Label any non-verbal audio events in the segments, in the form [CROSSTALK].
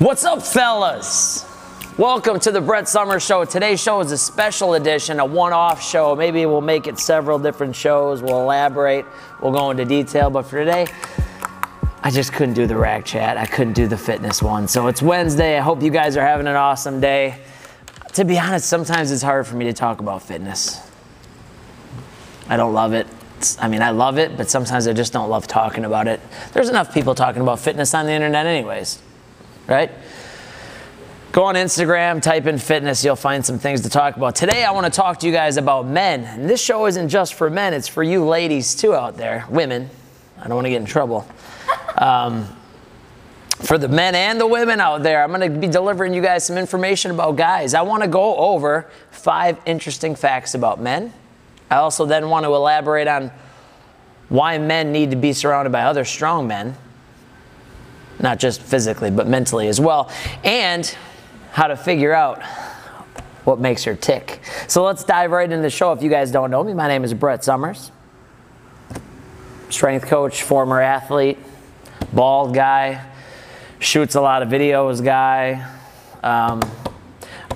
What's up, fellas? Welcome to the Brett Summers Show. Today's show is a special edition, a one off show. Maybe we'll make it several different shows. We'll elaborate, we'll go into detail. But for today, I just couldn't do the rag chat. I couldn't do the fitness one. So it's Wednesday. I hope you guys are having an awesome day. To be honest, sometimes it's hard for me to talk about fitness. I don't love it. I mean, I love it, but sometimes I just don't love talking about it. There's enough people talking about fitness on the internet, anyways, right? Go on Instagram, type in fitness, you'll find some things to talk about. Today, I want to talk to you guys about men. And this show isn't just for men, it's for you ladies too out there, women. I don't want to get in trouble. [LAUGHS] Um, for the men and the women out there, I'm going to be delivering you guys some information about guys. I want to go over five interesting facts about men. I also then want to elaborate on why men need to be surrounded by other strong men, not just physically, but mentally as well, and how to figure out what makes her tick. So let's dive right into the show. If you guys don't know me, my name is Brett Summers, strength coach, former athlete, bald guy, shoots a lot of videos guy. Um,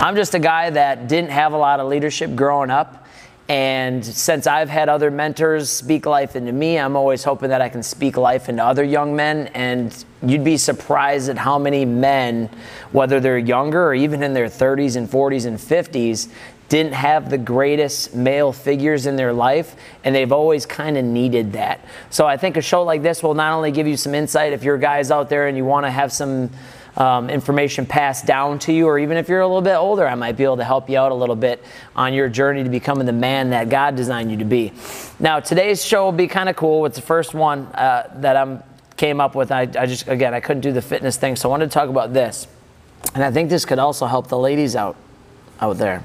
I'm just a guy that didn't have a lot of leadership growing up. And since I've had other mentors speak life into me, I'm always hoping that I can speak life into other young men. And you'd be surprised at how many men, whether they're younger or even in their 30s and 40s and 50s, didn't have the greatest male figures in their life, and they've always kind of needed that. So I think a show like this will not only give you some insight if you're guys out there and you want to have some um, information passed down to you, or even if you're a little bit older, I might be able to help you out a little bit on your journey to becoming the man that God designed you to be. Now, today's show will be kind of cool. It's the first one uh, that I'm came up with. I, I just again I couldn't do the fitness thing, so I wanted to talk about this, and I think this could also help the ladies out out there,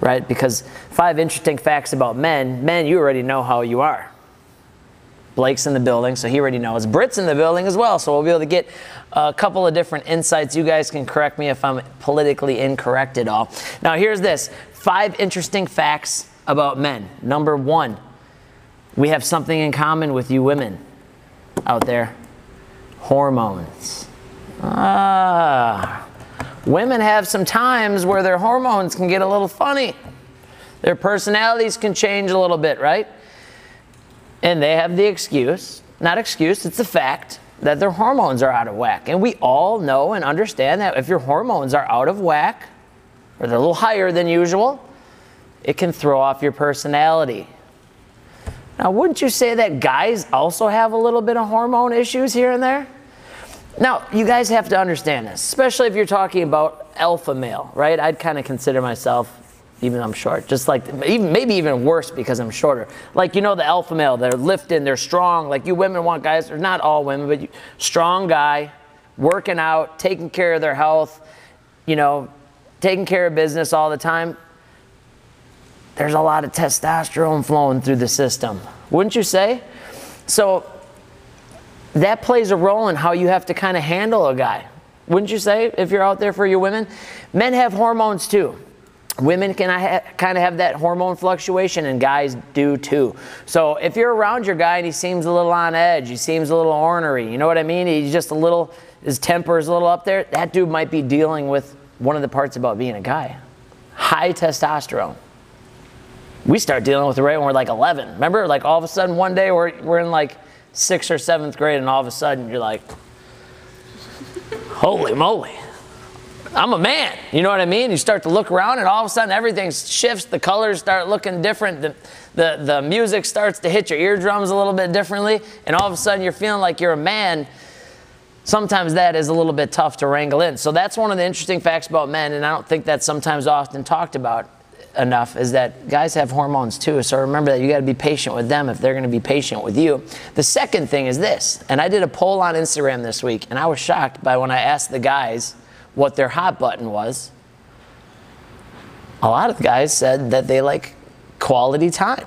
right? Because five interesting facts about men. Men, you already know how you are. Blake's in the building, so he already knows. Britt's in the building as well, so we'll be able to get a couple of different insights. You guys can correct me if I'm politically incorrect at all. Now, here's this five interesting facts about men. Number one, we have something in common with you women out there hormones. Ah, women have some times where their hormones can get a little funny. Their personalities can change a little bit, right? And they have the excuse, not excuse, it's a fact that their hormones are out of whack. And we all know and understand that if your hormones are out of whack, or they're a little higher than usual, it can throw off your personality. Now, wouldn't you say that guys also have a little bit of hormone issues here and there? Now, you guys have to understand this, especially if you're talking about alpha male, right? I'd kind of consider myself, even I'm short, just like, even, maybe even worse because I'm shorter. Like, you know, the alpha male, they're lifting, they're strong. Like, you women want guys, or not all women, but you, strong guy, working out, taking care of their health, you know, taking care of business all the time. There's a lot of testosterone flowing through the system, wouldn't you say? So, that plays a role in how you have to kind of handle a guy. Wouldn't you say, if you're out there for your women? Men have hormones too. Women can ha- kind of have that hormone fluctuation, and guys do too. So if you're around your guy and he seems a little on edge, he seems a little ornery, you know what I mean? He's just a little, his temper is a little up there, that dude might be dealing with one of the parts about being a guy high testosterone. We start dealing with it right when we're like 11. Remember, like all of a sudden one day we're, we're in like sixth or seventh grade, and all of a sudden you're like, holy moly, I'm a man. You know what I mean? You start to look around, and all of a sudden everything shifts. The colors start looking different. The, the, the music starts to hit your eardrums a little bit differently, and all of a sudden you're feeling like you're a man. Sometimes that is a little bit tough to wrangle in. So that's one of the interesting facts about men, and I don't think that's sometimes often talked about enough is that guys have hormones too. So remember that you got to be patient with them if they're going to be patient with you. The second thing is this, and I did a poll on Instagram this week, and I was shocked by when I asked the guys what their hot button was. A lot of the guys said that they like quality time.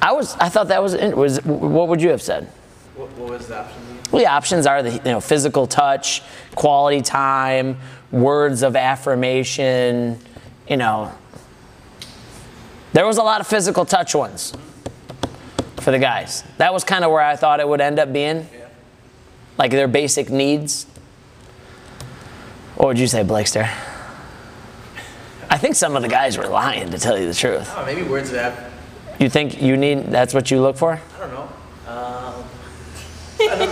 I was, I thought that was, was what would you have said? What, what was the option? Well, the options are the you know physical touch, quality time, words of affirmation. You know, there was a lot of physical touch ones for the guys. That was kind of where I thought it would end up being. Yeah. Like their basic needs? What would you say, Blakester? I think some of the guys were lying, to tell you the truth. Oh, maybe words of aff- You think you need, that's what you look for? I don't know. Um, I don't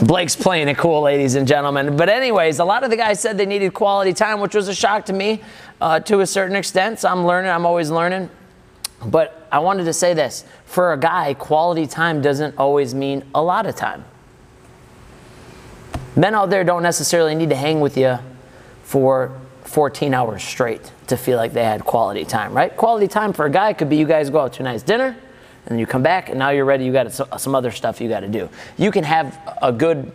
know. Blake's playing it cool, ladies and gentlemen. But, anyways, a lot of the guys said they needed quality time, which was a shock to me uh, to a certain extent. So, I'm learning, I'm always learning. But I wanted to say this for a guy, quality time doesn't always mean a lot of time. Men out there don't necessarily need to hang with you for 14 hours straight to feel like they had quality time, right? Quality time for a guy could be you guys go out to a nice dinner and then you come back and now you're ready, you got some other stuff you got to do. You can have a good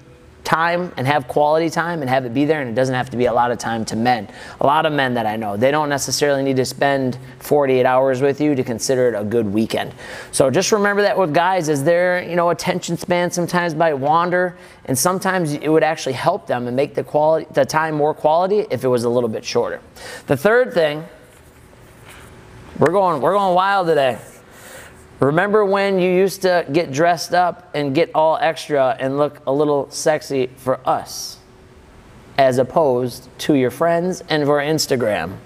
time and have quality time and have it be there and it doesn't have to be a lot of time to men. A lot of men that i know they don't necessarily need to spend 48 hours with you to consider it a good weekend. So just remember that with guys is their you know attention span sometimes might wander and sometimes it would actually help them and make the quality the time more quality if it was a little bit shorter. The third thing we're going we're going wild today Remember when you used to get dressed up and get all extra and look a little sexy for us, as opposed to your friends and for Instagram?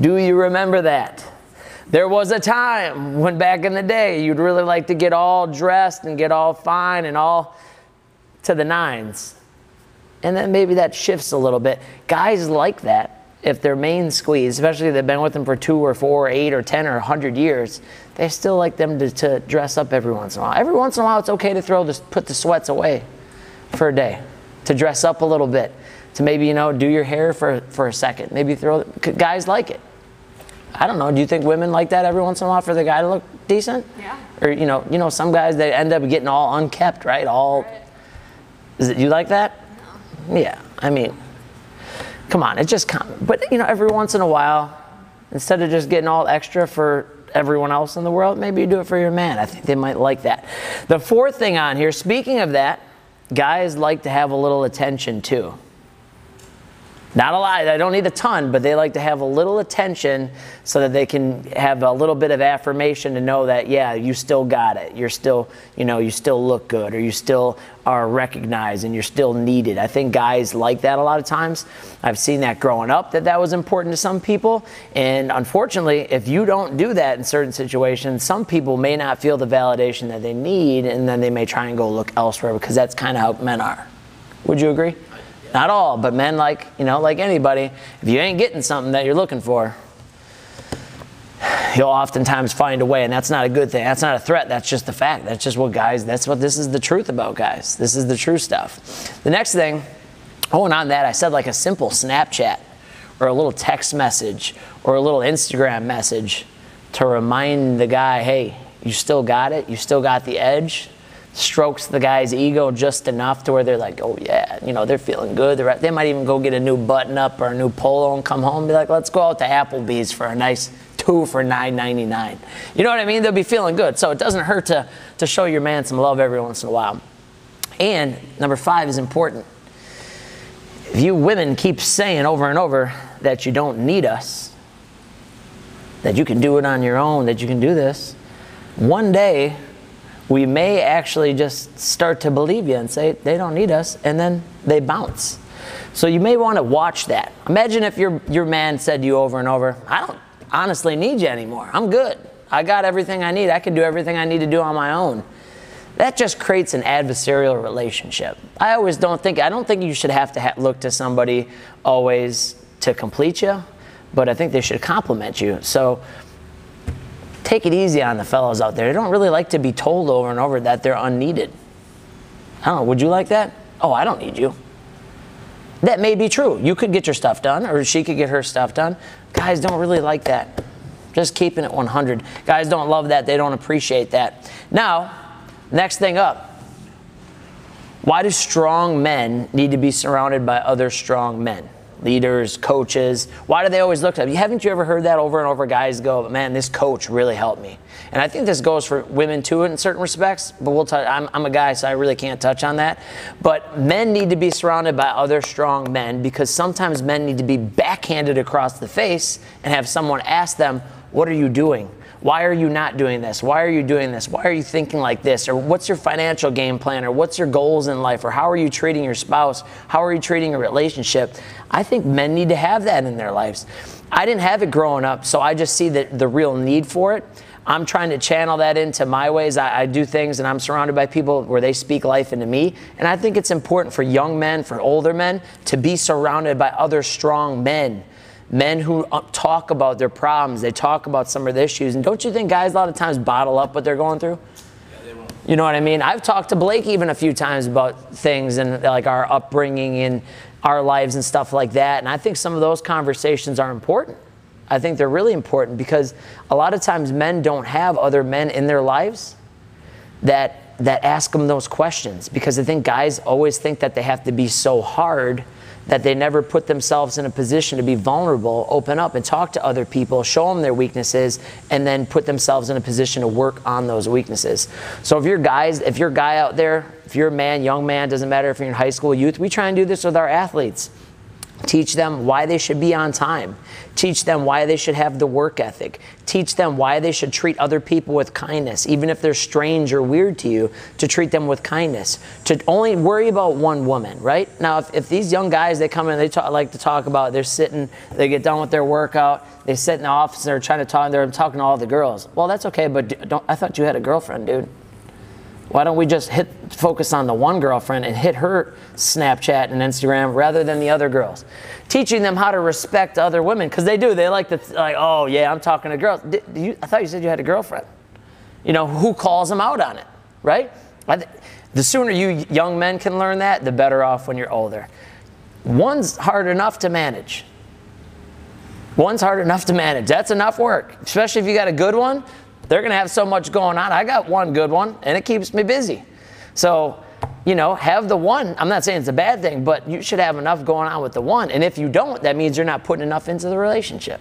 Do you remember that? There was a time when back in the day you'd really like to get all dressed and get all fine and all to the nines. And then maybe that shifts a little bit. Guys like that if their main squeeze, especially if they've been with them for two or four or eight or 10 or a 100 years, they still like them to, to dress up every once in a while. Every once in a while, it's okay to throw this, put the sweats away for a day, to dress up a little bit, to maybe, you know, do your hair for, for a second. Maybe throw, guys like it. I don't know. Do you think women like that every once in a while for the guy to look decent? Yeah. Or you know, you know, some guys they end up getting all unkept, right? All. Right. Is it you like that? No. Yeah. I mean, come on, it's just common. But you know, every once in a while, instead of just getting all extra for everyone else in the world, maybe you do it for your man. I think they might like that. The fourth thing on here, speaking of that, guys like to have a little attention too. Not a lot, I don't need a ton, but they like to have a little attention so that they can have a little bit of affirmation to know that, yeah, you still got it. You're still, you know, you still look good or you still are recognized and you're still needed. I think guys like that a lot of times. I've seen that growing up that that was important to some people. And unfortunately, if you don't do that in certain situations, some people may not feel the validation that they need and then they may try and go look elsewhere because that's kind of how men are. Would you agree? Not all, but men like, you know, like anybody, if you ain't getting something that you're looking for, you'll oftentimes find a way, and that's not a good thing. That's not a threat. That's just the fact. That's just what guys, that's what this is the truth about guys. This is the true stuff. The next thing, oh, and on that, I said like a simple Snapchat or a little text message or a little Instagram message to remind the guy, hey, you still got it. You still got the edge strokes the guy's ego just enough to where they're like, oh yeah, you know, they're feeling good. They're, they might even go get a new button up or a new polo and come home and be like, let's go out to Applebee's for a nice two for $9.99. You know what I mean? They'll be feeling good. So it doesn't hurt to, to show your man some love every once in a while. And number five is important. If you women keep saying over and over that you don't need us, that you can do it on your own, that you can do this, one day we may actually just start to believe you and say they don't need us, and then they bounce. So you may want to watch that. Imagine if your your man said to you over and over, "I don't honestly need you anymore. I'm good. I got everything I need. I can do everything I need to do on my own." That just creates an adversarial relationship. I always don't think I don't think you should have to ha- look to somebody always to complete you, but I think they should compliment you. So take it easy on the fellows out there. They don't really like to be told over and over that they're unneeded. I would you like that? Oh, I don't need you. That may be true. You could get your stuff done, or she could get her stuff done. Guys don't really like that. Just keeping it 100. Guys don't love that. They don't appreciate that. Now, next thing up. Why do strong men need to be surrounded by other strong men? Leaders, coaches. Why do they always look to them? Haven't you ever heard that over and over? Guys go, man, this coach really helped me. And I think this goes for women too in certain respects, but we'll touch, I'm, I'm a guy, so I really can't touch on that. But men need to be surrounded by other strong men because sometimes men need to be backhanded across the face and have someone ask them, what are you doing? Why are you not doing this? Why are you doing this? Why are you thinking like this? Or what's your financial game plan? Or what's your goals in life? Or how are you treating your spouse? How are you treating a relationship? I think men need to have that in their lives. I didn't have it growing up, so I just see the, the real need for it. I'm trying to channel that into my ways. I, I, do things and I'm surrounded by people where they speak life into me. And I think it's important for young men, for older men, to be surrounded by other strong men. Men who uh, talk about their problems, they talk about some of the issues. And don't you think guys a lot of times bottle up what they're going through? You know what I mean? I've talked to Blake even a few times about things and like our upbringing and our lives and stuff like that. And I think some of those conversations are important. I think they're really important because a lot of times men don't have other men in their lives that that ask them those questions because I think guys always think that they have to be so hard that they never put themselves in a position to be vulnerable, open up and talk to other people, show them their weaknesses, and then put themselves in a position to work on those weaknesses. So if you're guys, if you're a guy out there, if you're a man, young man, doesn't matter if you're in high school, youth, we try and do this with our athletes. Teach them why they should be on time. Teach them why they should have the work ethic. Teach them why they should treat other people with kindness, even if they're strange or weird to you, to treat them with kindness. To only worry about one woman, right? Now, if, if these young guys, they come in, they talk, like to talk about, they're sitting, they get done with their workout, they sit in the office, and they're trying to talk, they're talking to all the girls. Well, that's okay, but I thought you had a girlfriend, dude. Why don't we just hit focus on the one girlfriend and hit her Snapchat and Instagram rather than the other girls? Teaching them how to respect other women because they do. They like to like, oh yeah, I'm talking to girls. Did, you, I thought you said you had a girlfriend. You know who calls them out on it, right? The sooner you young men can learn that, the better off when you're older. One's hard enough to manage. One's hard enough to manage. That's enough work, especially if you got a good one. They're going to have so much going on. I got one good one, and it keeps me busy. So, you know, have the one. I'm not saying it's a bad thing, but you should have enough going on with the one. And if you don't, that means you're not putting enough into the relationship.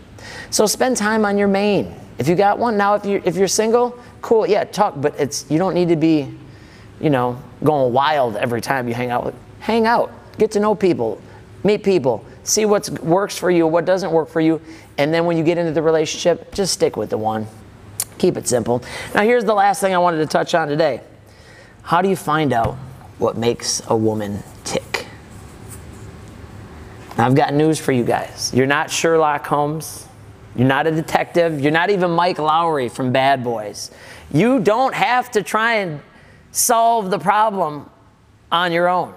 So spend time on your main. If you got one now, if you if you're single, cool, yeah, talk. But it's you don't need to be, you know, going wild every time you hang out. With, hang out, get to know people, meet people, see what works for you, what doesn't work for you, and then when you get into the relationship, just stick with the one. Keep it simple. Now, here's the last thing I wanted to touch on today. How do you find out what makes a woman tick? Now, I've got news for you guys. You're not Sherlock Holmes. You're not a detective. You're not even Mike Lowrey from Bad Boys. You don't have to try and solve the problem on your own.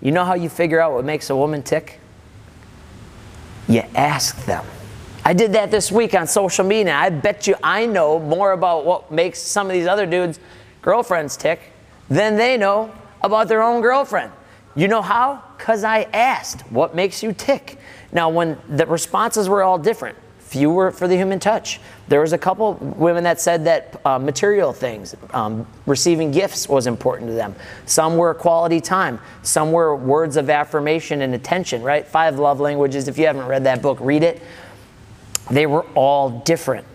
You know how you figure out what makes a woman tick? You ask them. I did that this week on social media. I bet you I know more about what makes some of these other dudes' girlfriends tick than they know about their own girlfriend. You know how? Because I asked, what makes you tick? Now, when the responses were all different, few were for the human touch. There was a couple women that said that uh, material things, um, receiving gifts was important to them. Some were quality time. Some were words of affirmation and attention, right? Five love languages. If you haven't read that book, read it. They were all different.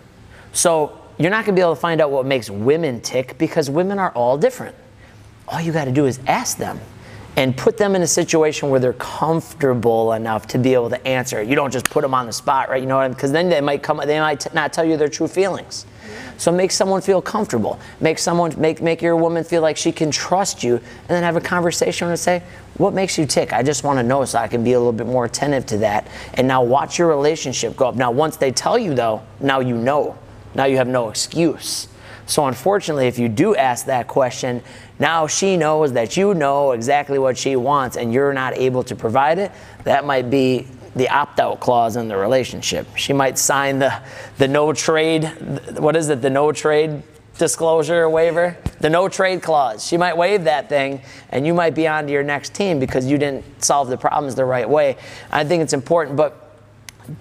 So you're not going to be able to find out what makes women tick because women are all different. All you got to do is ask them and put them in a situation where they're comfortable enough to be able to answer. You don't just put them on the spot, right? You know what I mean? Because then they might come, they might not tell you their true feelings. So make someone feel comfortable. Make someone make make your woman feel like she can trust you, and then have a conversation and say, "What makes you tick? I just want to know so I can be a little bit more attentive to that." And now watch your relationship go up. Now once they tell you though, now you know. Now you have no excuse. So unfortunately, if you do ask that question, now she knows that you know exactly what she wants and you're not able to provide it. That might be the opt-out clause in the relationship. She might sign the the no trade what is it? The no trade disclosure waiver, the no trade clause. She might waive that thing and you might be on to your next team because you didn't solve the problems the right way. I think it's important, but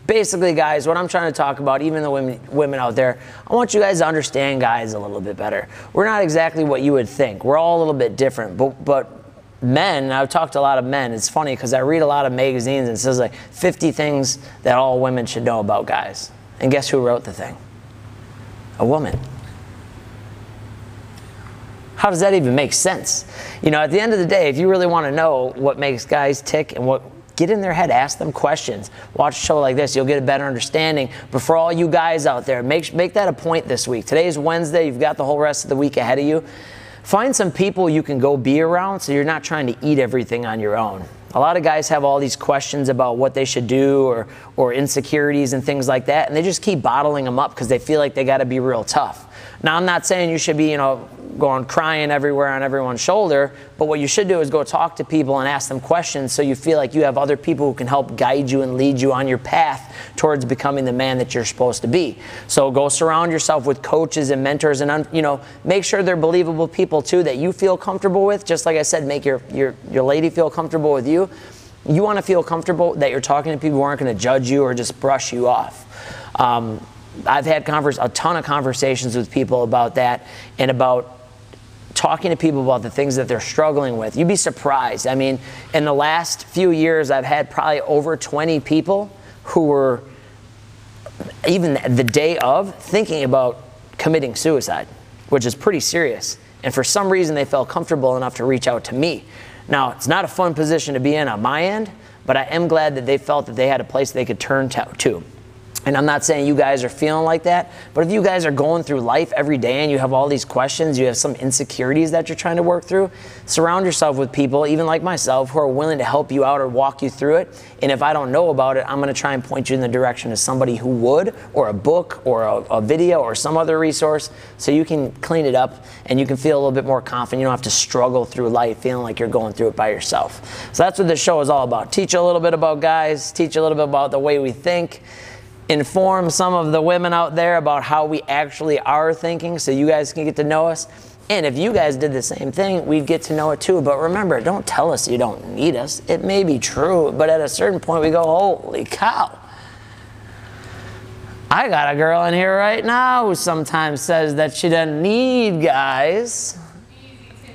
basically guys, what I'm trying to talk about, even the women women out there, I want you guys to understand guys a little bit better. We're not exactly what you would think. We're all a little bit different, but but men, I've talked to a lot of men. It's funny because I read a lot of magazines and it says like 50 things that all women should know about guys. And guess who wrote the thing? A woman. How does that even make sense? You know, at the end of the day, if you really want to know what makes guys tick and what Get in their head, ask them questions. Watch a show like this, you'll get a better understanding. But for all you guys out there, make, make that a point this week. Today is Wednesday, you've got the whole rest of the week ahead of you. Find some people you can go be around so you're not trying to eat everything on your own. A lot of guys have all these questions about what they should do or, or insecurities and things like that, and they just keep bottling them up because they feel like they got to be real tough. Now, I'm not saying you should be, you know, going crying everywhere on everyone's shoulder, but what you should do is go talk to people and ask them questions so you feel like you have other people who can help guide you and lead you on your path towards becoming the man that you're supposed to be. So go surround yourself with coaches and mentors and you know, make sure they're believable people too that you feel comfortable with. Just like I said, make your your your lady feel comfortable with you. You want to feel comfortable that you're talking to people who aren't going to judge you or just brush you off. Um, I've had converse, a ton of conversations with people about that and about talking to people about the things that they're struggling with. You'd be surprised. I mean, in the last few years, I've had probably over 20 people who were, even the day of, thinking about committing suicide, which is pretty serious. And for some reason, they felt comfortable enough to reach out to me. Now, it's not a fun position to be in on my end, but I am glad that they felt that they had a place they could turn to. And I'm not saying you guys are feeling like that, but if you guys are going through life every day and you have all these questions, you have some insecurities that you're trying to work through, surround yourself with people, even like myself, who are willing to help you out or walk you through it. And if I don't know about it, I'm going to try and point you in the direction of somebody who would, or a book, or a, a video, or some other resource, so you can clean it up and you can feel a little bit more confident. You don't have to struggle through life feeling like you're going through it by yourself. So that's what this show is all about. Teach a little bit about guys, teach a little bit about the way we think inform some of the women out there about how we actually are thinking so you guys can get to know us. And if you guys did the same thing, we'd get to know it too. But remember, don't tell us you don't need us. It may be true, but at a certain point, we go, holy cow. I got a girl in here right now who sometimes says that she doesn't need guys.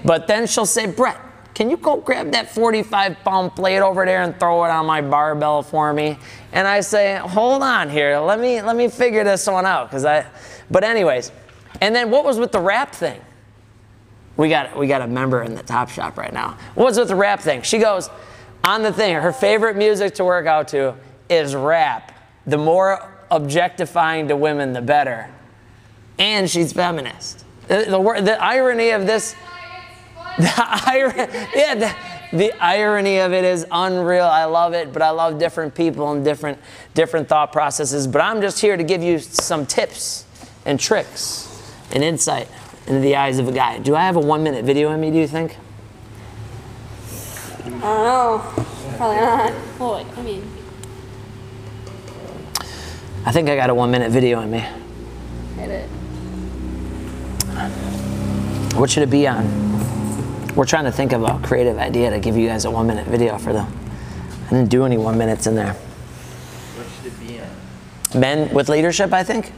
But then she'll say, Brett, can you go grab that 45 pound plate over there and throw it on my barbell for me? And I say, hold on here, let me let me figure this one out. Cause I but anyways, and then what was with the rap thing? We got we got a member in the top shop right now. What was with the rap thing? She goes, on the thing, her favorite music to work out to is rap. The more objectifying to women, the better. And she's feminist. The, the, the irony of this the irony, yeah, the, the irony of it is unreal. I love it, but I love different people and different different thought processes. But I'm just here to give you some tips and tricks and insight into the eyes of a guy. Do I have a one minute video in me, do you think? I don't know. Probably not. Well, I mean. I think I got a one minute video in me. Hit it. What should it be on? We're trying to think of a creative idea to give you guys a one minute video for them. I didn't do any one minutes in there. What should it be on? Men with leadership, I think.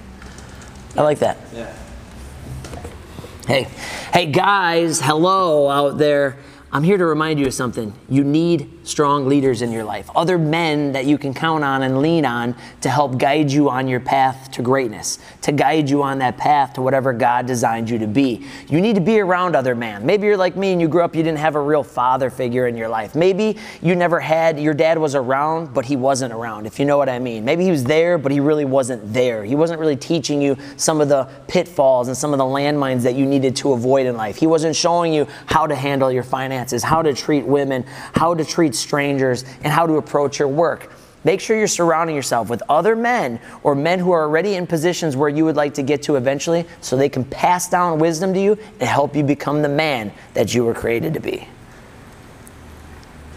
I like that. Yeah. Hey, hey guys, hello out there. I'm here to remind you of something. You need strong leaders in your life, other men that you can count on and lean on to help guide you on your path to greatness, to guide you on that path to whatever God designed you to be. You need to be around other men. Maybe you're like me and you grew up, you didn't have a real father figure in your life. Maybe you never had, your dad was around, but he wasn't around, if you know what I mean. Maybe he was there, but he really wasn't there. He wasn't really teaching you some of the pitfalls and some of the landmines that you needed to avoid in life. He wasn't showing you how to handle your finances, how to treat women, how to treat strangers, and how to approach your work. Make sure you're surrounding yourself with other men or men who are already in positions where you would like to get to eventually so they can pass down wisdom to you and help you become the man that you were created to be.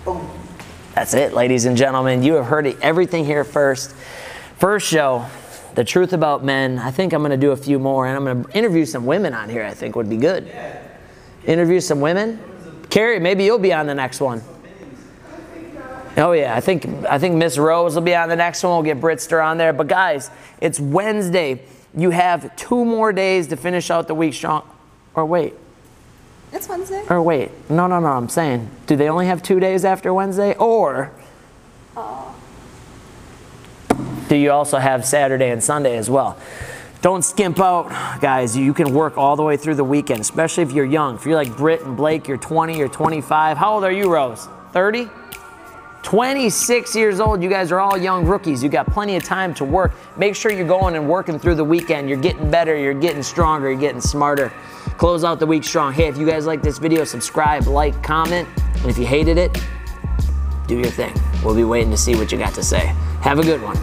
Boom. That's it, ladies and gentlemen. You have heard it, everything here first. First show, the truth about men. I think I'm going to do a few more, and I'm going to interview some women on here. I think would be good. Interview some women. Carrie, maybe you'll be on the next one. Oh yeah, I think I think Miss Rose will be on the next one. We'll get Britster on there. But guys, it's Wednesday. You have two more days to finish out the week strong. Or wait, It's Wednesday. or wait. No, no, no. I'm saying, do they only have two days after Wednesday, or Oh. do you also have Saturday and Sunday as well? Don't skimp out, guys. You can work all the way through the weekend, especially if you're young. If you're like Britt and Blake, you're 20, you're 25. How old are you, Rose? 30? 26 years old. You guys are all young rookies. You got plenty of time to work. Make sure you're going and working through the weekend. You're getting better, you're getting stronger, you're getting smarter. Close out the week strong. Hey, if you guys like this video, subscribe, like, comment. And if you hated it, do your thing. We'll be waiting to see what you got to say. Have a good one.